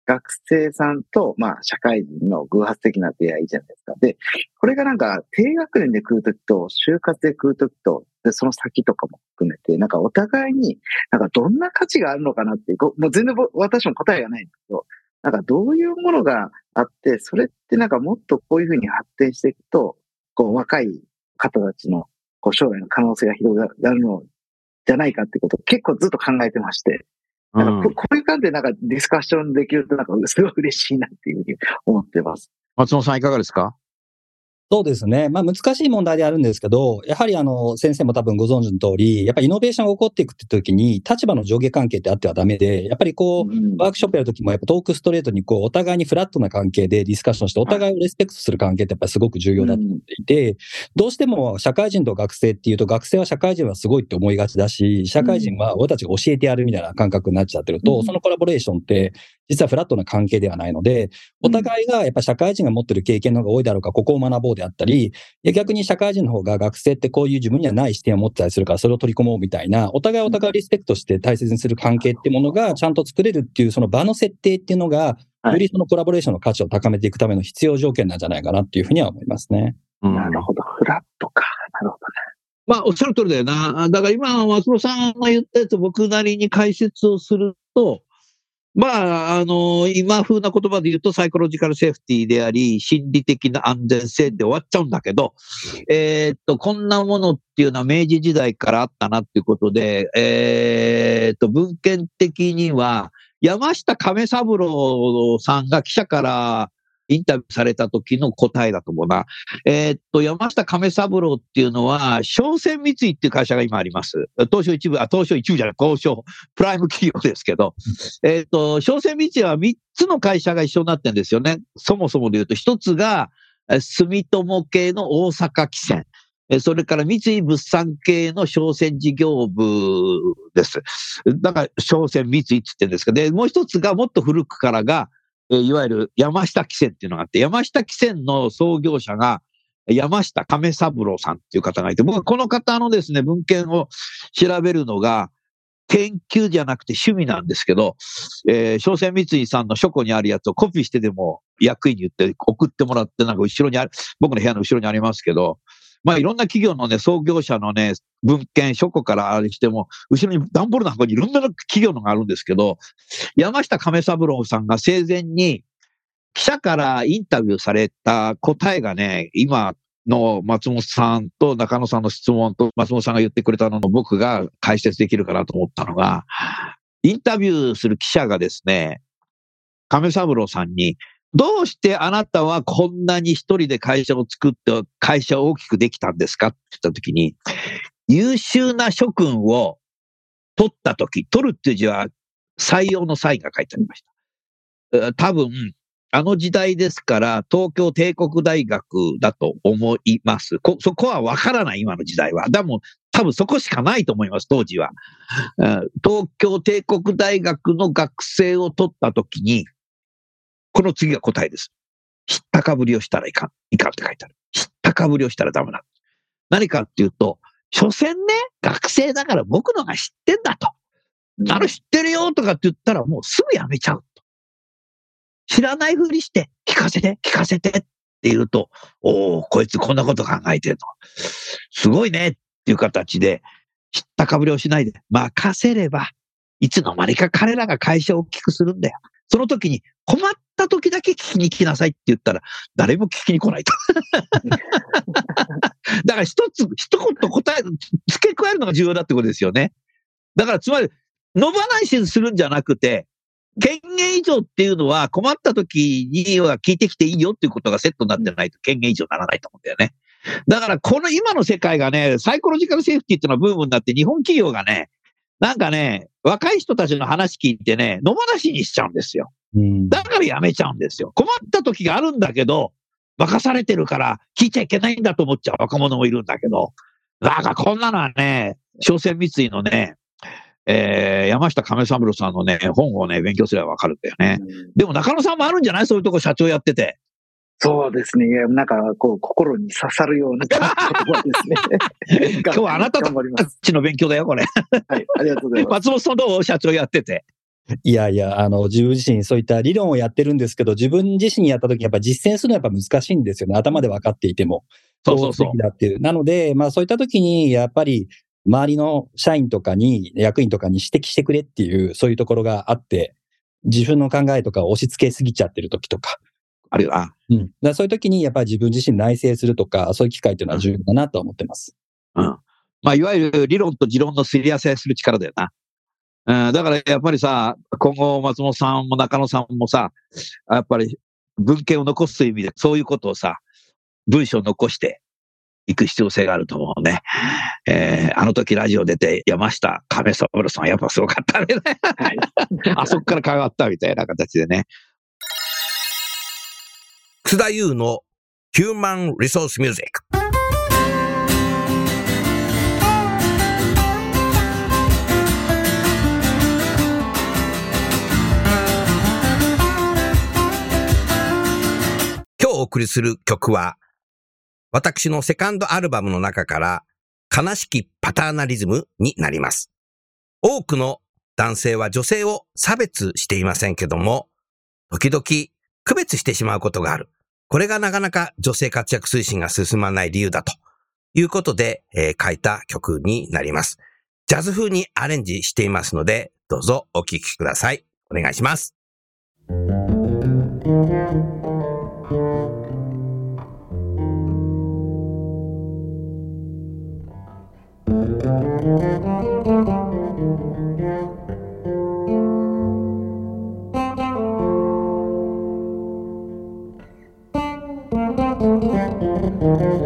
学生さんと、まあ、社会人の偶発的な出会いじゃないですか。で、これがなんか、低学年で来るときと、就活で来るときと、で、その先とかも含めて、なんかお互いに、なんかどんな価値があるのかなっていう、もう全然私も答えがないんですけど、なんかどういうものがあって、それってなんかもっとこういうふうに発展していくと、こう若い方たちのこう将来の可能性が広がるのじゃないかってことを結構ずっと考えてまして、なんかこういう感じでなんかディスカッションできるとなんかすごい嬉しいなっていうふうに思ってます。松本さんいかがですか？そうですね。まあ難しい問題であるんですけど、やはりあの、先生も多分ご存知の通り、やっぱりイノベーションが起こっていくって時に、立場の上下関係ってあってはダメで、やっぱりこう、ワークショップやる時もやっぱトークストレートにこう、お互いにフラットな関係でディスカッションして、お互いをレスペクトする関係ってやっぱりすごく重要だと思っていて、どうしても社会人と学生っていうと、学生は社会人はすごいって思いがちだし、社会人は俺たちが教えてやるみたいな感覚になっちゃってると、そのコラボレーションって実はフラットな関係ではないので、お互いがやっぱ社会人が持ってる経験の方が多いだろうか、ここを学ぼうであったり、逆に社会人の方が学生ってこういう自分にはない視点を持ってたりするから、それを取り込もうみたいな、お互いお互いリスペクトして大切にする関係っていうものがちゃんと作れるっていう、その場の設定っていうのが、よりそのコラボレーションの価値を高めていくための必要条件なんじゃないかなっていうふうには思いますね。うん、なるほど。フラットか。なるほどね。まあ、おっしゃる通りだよな。だから今、松本さんが言ったやつ僕なりに解説をすると、まあ、あの、今風な言葉で言うとサイコロジカルセーフティーであり、心理的な安全性で終わっちゃうんだけど、えー、っと、こんなものっていうのは明治時代からあったなっていうことで、えー、っと、文献的には、山下亀三郎さんが記者からインタビューされた時の答えだと思うな。えー、っと、山下亀三郎っていうのは、商船三井っていう会社が今あります。東証一部、あ、東証一部じゃない、東証プライム企業ですけど、えっと、商船三井は3つの会社が一緒になってるんですよね。そもそもで言うと、1つが、住友系の大阪汽船。それから三井物産系の商船事業部です。だから商船三井って言ってるんですけど、で、もう一つがもっと古くからが、えいわゆる山下汽船っていうのがあって、山下汽船の創業者が山下亀三郎さんっていう方がいて、僕はこの方のですね、文献を調べるのが、研究じゃなくて趣味なんですけど、えー、商船三井さんの書庫にあるやつをコピーしてでも役員に言って送ってもらって、なんか後ろにある、僕の部屋の後ろにありますけど、まあいろんな企業のね、創業者のね、文献、書庫からあれしても、後ろに段ボールの箱にいろんな企業のがあるんですけど、山下亀三郎さんが生前に記者からインタビューされた答えがね、今の松本さんと中野さんの質問と松本さんが言ってくれたのの僕が解説できるかなと思ったのが、インタビューする記者がですね、亀三郎さんに、どうしてあなたはこんなに一人で会社を作って会社を大きくできたんですか？って言ったときに、優秀な諸君を取ったとき、取るっていう字は採用の際が書いてありました。多分、あの時代ですから、東京帝国大学だと思います。そこはわからない、今の時代は。でも、多分そこしかないと思います、当時は。東京帝国大学の学生を取った時に、この次が答えです。知ったかぶりをしたらいかん、いかんって書いてある。知ったかぶりをしたらダメだ。何かっていうと、所詮ね、学生だから僕のが知ってんだと。あの知ってるよとかって言ったらもうすぐやめちゃうと。知らないふりして聞かせて、聞かせてって言うと、おおこいつこんなこと考えてるの。すごいねっていう形で、知ったかぶりをしないで任せれば、いつの間にか彼らが会社を大きくするんだよ。その時に困った時だけ聞きに来なさいって言ったら、誰も聞きに来ないと。<laughs> だから一つ、一言答え、付け加えるのが重要だってことですよね。だからつまり、野放しするんじゃなくて、権限以上っていうのは困った時には聞いてきていいよっていうことがセットになってないと権限以上にならないと思うんだよね。だからこの今の世界がね、サイコロジカルセーフティっていうのはブームになって日本企業がね、なんかね、若い人たちの話聞いてね、野放しにしちゃうんですよ。だからやめちゃうんですよ。困った時があるんだけど、任されてるから聞いちゃいけないんだと思っちゃう若者もいるんだけど、なんかこんなのはね、商船三井のね、えー、山下亀三郎さんのね、本をね、勉強すればわかるんだよね。でも中野さんもあるんじゃない？そういうとこ社長やってて。そうですね。なんか、こう、心に刺さるような <laughs> 言葉ですね。<laughs> 今日はあなたたちの勉強だよ、これ。はい、ありがとうございます。松本さんどう社長やってて。いやいや、あの、自分自身そういった理論をやってるんですけど、自分自身やった時やっぱ実践するのはやっぱ難しいんですよね。頭で分かっていても。そうそうそう。だっていう。なので、まあそういった時に、やっぱり、周りの社員とかに、役員とかに指摘してくれっていう、そういうところがあって、自分の考えとかを押し付けすぎちゃってる時とか。あるよな。うん。だそういう時に、やっぱり自分自身内省するとか、そういう機会っていうのは重要だなと思ってます。うん。まあ、いわゆる理論と持論のすり合わせする力だよな。うん、だからやっぱりさ、今後松本さんも中野さんもさ、やっぱり文献を残すという意味で、そういうことをさ、文章を残していく必要性があると思うね。えー、あの時ラジオ出て山下亀三郎さんやっぱすごかったね。はい、<laughs> あそこから変わったみたいな形でね。楠田優のヒューマンリソースミュージック。今日お送りする曲は、私のセカンドアルバムの中から、悲しきパターナリズムになります。多くの男性は女性を差別していませんけども、時々区別してしまうことがある。これがなかなか女性活躍推進が進まない理由だということで、えー、書いた曲になります。ジャズ風にアレンジしていますので、どうぞお聴きください。お願いします。Mm-hmm.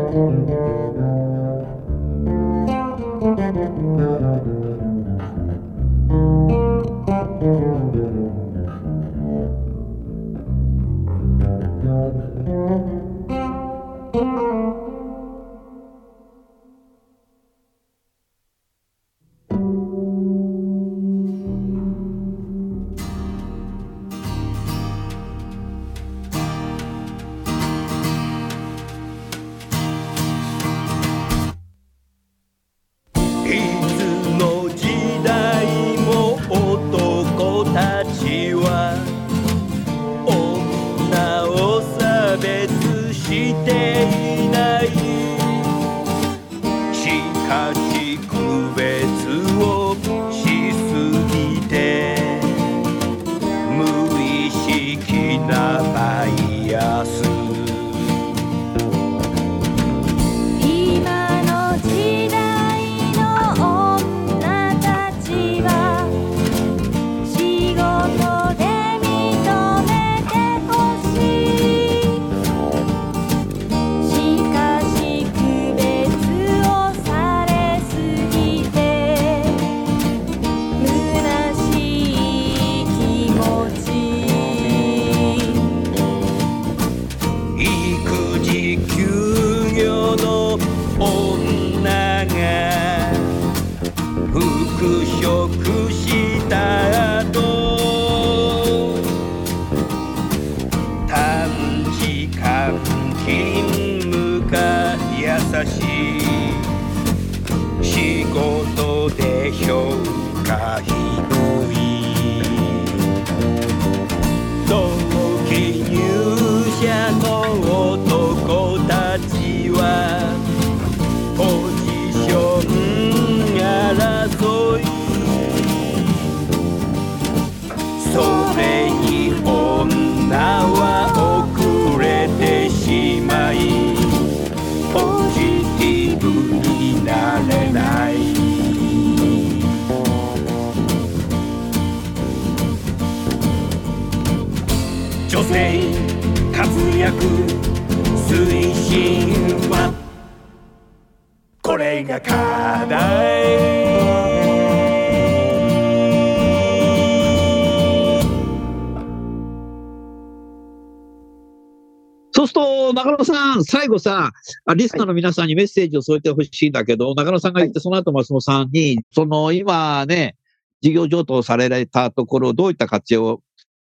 最後さ、あリスナーの皆さんにメッセージを添えてほしいんだけど、中野さんが言って、その後松本さんに、その今ね、事業譲渡されられたところ、どういった活用を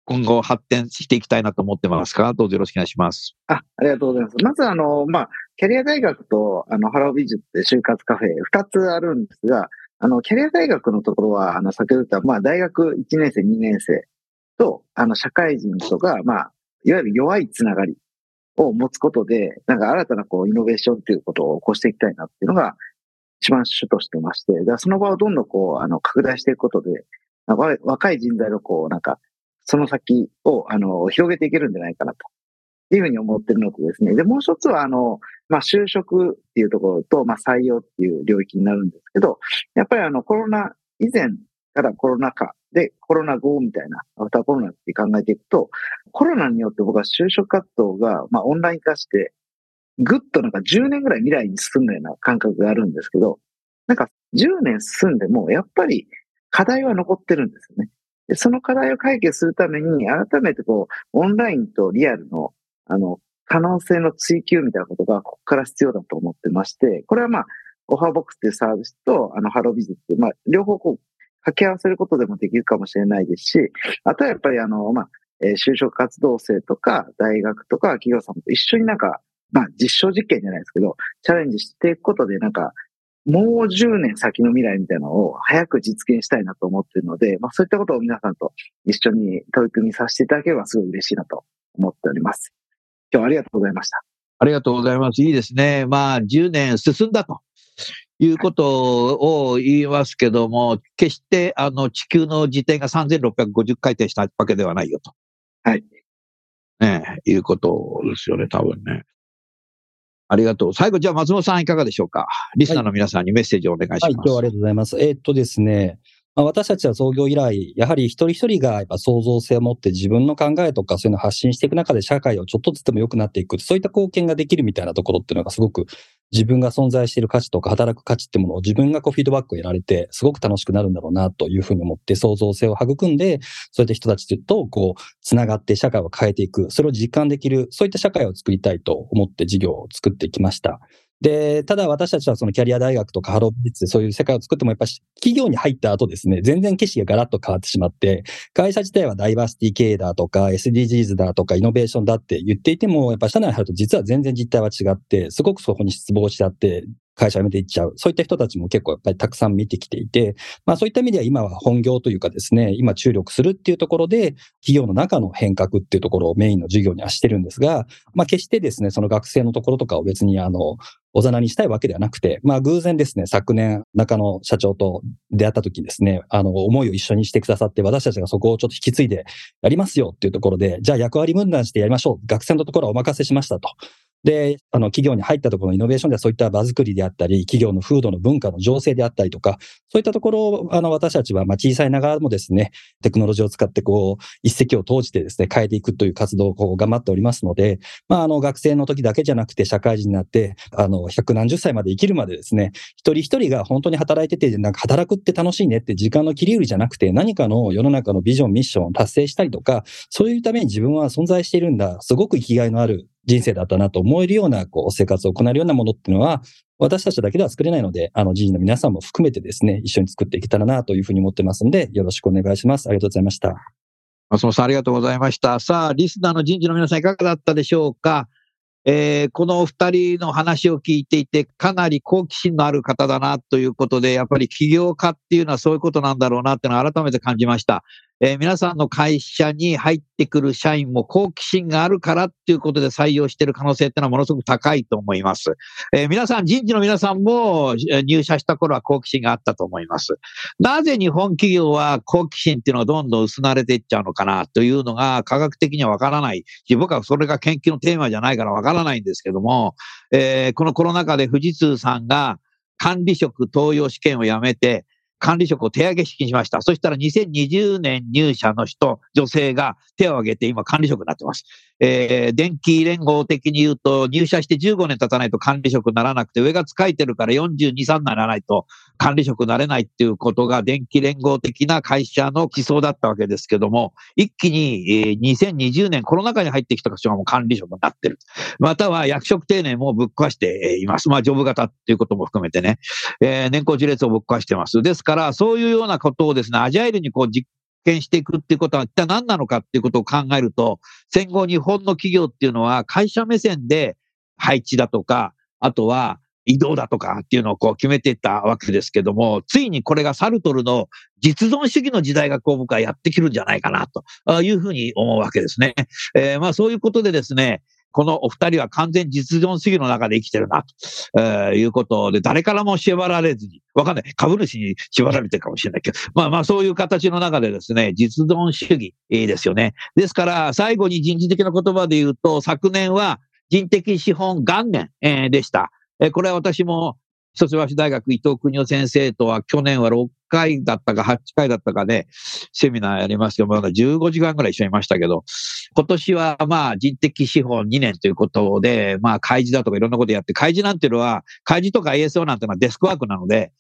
今後発展していきたいなと思ってますか？どうぞよろしくお願いします。あ、ありがとうございます。まず、あの、まあ、キャリア大学と、あの、ハロービジュって就活カフェ、二つあるんですが、あの、キャリア大学のところは、あの、先ほど言った、まあ、大学1年生、2年生と、あの、社会人とが、まあ、いわゆる弱いつながりを持つことで、なんか新たなこう、イノベーションっていうことを起こしていきたいなっていうのが、一番主としてまして、その場をどんどんこう、あの、拡大していくことで、若い人材のこう、なんか、その先を、あの、広げていけるんじゃないかなと。いうふうに思ってるのとですね。で、もう一つは、あの、まあ、就職っていうところと、まあ、採用っていう領域になるんですけど、やっぱりあの、コロナ以前からコロナ禍で、コロナ後みたいな、アフターコロナって考えていくと、コロナによって僕は就職活動が、まあ、オンライン化して、ぐっとなんか10年ぐらい未来に進んだような感覚があるんですけど、なんか10年進んでも、やっぱり課題は残ってるんですよね。で、その課題を解決するために、改めてこう、オンラインとリアルの、あの、可能性の追求みたいなことが、ここから必要だと思ってまして、これはまあ、オファーボックスっていうサービスと、あの、ハロービジっていう、まあ、両方こう、掛け合わせることでもできるかもしれないですし、あとはやっぱりあの、まあ、え就職活動生とか、大学とか企業さんと一緒になんか、まあ、実証実験じゃないですけど、チャレンジしていくことで、なんか、もう10年先の未来みたいなのを早く実現したいなと思っているので、まあそういったことを皆さんと一緒に取り組みさせていただければすごい嬉しいなと思っております。今日はありがとうございました。ありがとうございます。いいですね。まあ、10年進んだということを言いますけども、決して、あの、地球の自転が3650回転したわけではないよと。はい。ねえ、いうことですよね、多分ね。ありがとう。最後、じゃあ松本さんいかがでしょうか？リスナーの皆さんにメッセージをお願いします。はい、今日はありがとうございます。えーっとですね、まあ、私たちは創業以来、やはり一人一人がやっぱ創造性を持って自分の考えとかそういうのを発信していく中で社会をちょっとずつでも良くなっていく、そういった貢献ができるみたいなところっていうのがすごく自分が存在している価値とか働く価値ってものを自分がこうフィードバックを得られて、すごく楽しくなるんだろうなというふうに思って創造性を育んで、そういった人たちとこう、つながって社会を変えていく、それを実感できる、そういった社会を作りたいと思って事業を作ってきました。で、ただ私たちはそのキャリア大学とかハロービッツでそういう世界を作ってもやっぱり企業に入った後ですね、全然景色がガラッと変わってしまって、会社自体はダイバーシティ経営だとか SDGs だとかイノベーションだって言っていても、やっぱ社内に入ると実は全然実態は違って、すごくそこに失望しちゃって、会社辞めていっちゃう。そういった人たちも結構やっぱりたくさん見てきていて、まあそういった意味では今は本業というかですね、今注力するっていうところで、企業の中の変革っていうところをメインの授業にはしてるんですが、まあ決してですね、その学生のところとかを別にあの、おざなにしたいわけではなくて、まあ偶然ですね、昨年中野社長と出会った時にですね、あの、思いを一緒にしてくださって、私たちがそこをちょっと引き継いでやりますよっていうところで、じゃあ役割分担してやりましょう。学生のところはお任せしましたと。で、あの、企業に入ったところのイノベーションではそういった場作りであったり、企業の風土の文化の情勢であったりとか、そういったところを、あの、私たちは、まあ、小さいながらもですね、テクノロジーを使って、こう、一石を投じてですね、変えていくという活動をこう頑張っておりますので、まあ、あの、学生の時だけじゃなくて、社会人になって、あの、百何十歳まで生きるまでですね、一人一人が本当に働いてて、なんか働くって楽しいねって時間の切り売りじゃなくて、何かの世の中のビジョン、ミッションを達成したりとか、そういうために自分は存在しているんだ、すごく生きがいのある人生だったなと思えるような、こう、生活を行えるようなものっていうのは、私たちだけでは作れないので、あの、人事の皆さんも含めてですね、一緒に作っていけたらなというふうに思ってますので、よろしくお願いします。ありがとうございました。松本さん、ありがとうございました。さあ、リスナーの人事の皆さん、いかがだったでしょうか？えー、このお二人の話を聞いていて、かなり好奇心のある方だなということで、やっぱり起業家っていうのはそういうことなんだろうなっていうのを改めて感じました。えー、皆さんの会社に入ってくる社員も好奇心があるからっていうことで採用している可能性っていうのはものすごく高いと思います。えー、皆さん、人事の皆さんも入社した頃は好奇心があったと思います。なぜ日本企業は好奇心っていうのはどんどん薄なれていっちゃうのかなというのが科学的にはわからないし、僕はそれが研究のテーマじゃないからわからないんですけども、えー、このコロナ禍で富士通さんが管理職登用試験をやめて、管理職を手上げ式にしました。そしたら2020年入社の人、女性が手を挙げて今管理職になってます。えー、電気連合的に言うと、入社して15年経たないと管理職にならなくて、上が使いてるから42、3にならないと管理職になれないっていうことが電気連合的な会社の基礎だったわけですけども、一気に、えー、2020年コロナ禍に入ってきた人がもう管理職になってる。または役職定年もぶっ壊しています。まあ、ジョブ型っていうことも含めてね、えー、年功序列をぶっ壊してます。ですから、そういうようなことをですね、アジャイルにこう実見していくっていうことは一体何なのかっていうことを考えると、戦後日本の企業っていうのは会社目線で配置だとか、あとは移動だとかっていうのをこう決めていったわけですけども、ついにこれがサルトルの実存主義の時代がこう僕はやってくるんじゃないかなというふうに思うわけですね。えー、まあそういうことでですね、このお二人は完全実存主義の中で生きてるな、と、え、いうことで、誰からも縛られずに、わかんない。株主に縛られてるかもしれないけど、まあまあそういう形の中でですね、実存主義ですよね。ですから、最後に人事的な言葉で言うと、昨年は人的資本元年、でした。え、これは私も一橋大学伊藤邦夫先生とは去年は6回だったか8回だったかで、セミナーやりますけど、まだ15時間ぐらい一緒にいましたけど、今年はまあ人的資本2年ということで、まあ開示だとかいろんなことやって、開示なんていうのは、開示とか ASO なんていうのはデスクワークなので、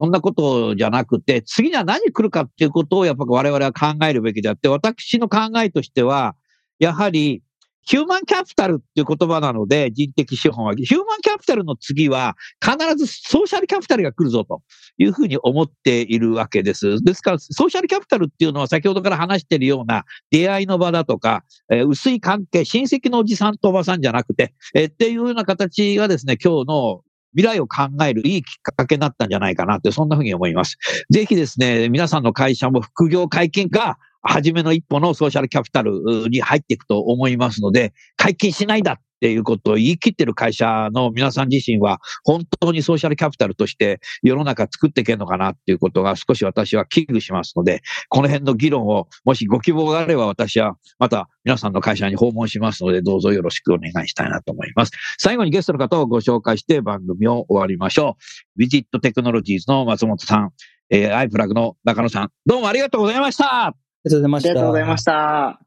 そんなことじゃなくて、次には何来るかっていうことをやっぱ我々は考えるべきであって、私の考えとしては、やはりヒューマンキャピタルっていう言葉なので、人的資本は、ヒューマンキャピタルの次は、必ずソーシャルキャピタルが来るぞというふうに思っているわけです。ですから、ソーシャルキャピタルっていうのは先ほどから話しているような出会いの場だとか、えー、薄い関係、親戚のおじさんとおばさんじゃなくて、えー、っていうような形がですね、今日の未来を考えるいいきっかけになったんじゃないかなって、そんなふうに思います。ぜひですね、皆さんの会社も副業解禁か、初めの一歩のソーシャルキャピタルに入っていくと思いますので、解禁しないだっていうことを言い切ってる会社の皆さん自身は、本当にソーシャルキャピタルとして世の中作っていけるのかなっていうことが少し私は危惧しますので、この辺の議論を、もしご希望があれば私はまた皆さんの会社に訪問しますので、どうぞよろしくお願いしたいなと思います。最後にゲストの方をご紹介して番組を終わりましょう。ビジットテクノロジーズの松本さん、えー、アイプラグの中野さん、どうもありがとうございました。りがとうございました。ありがとうございました。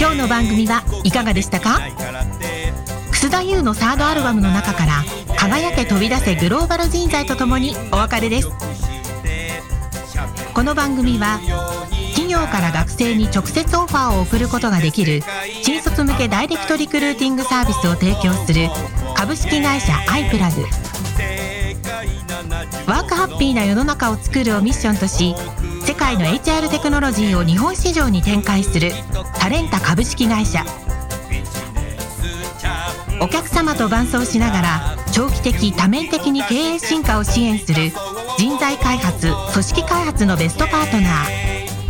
今日の番組はいかがでしたか？楠田優のサードアルバムの中から「輝け飛び出せグローバル人材」とともにお別れですこの番組は企業から学生に直接オファーを送ることができる新卒向けダイレクトリクルーティングサービスを提供する株式会社アイプラグワークハッピーな世の中を作るをミッションとし世界の HR テクノロジーを日本市場に展開するタレンタ株式会社。お客様と伴走しながら長期的多面的に経営進化を支援する人材開発組織開発のベストパートナー。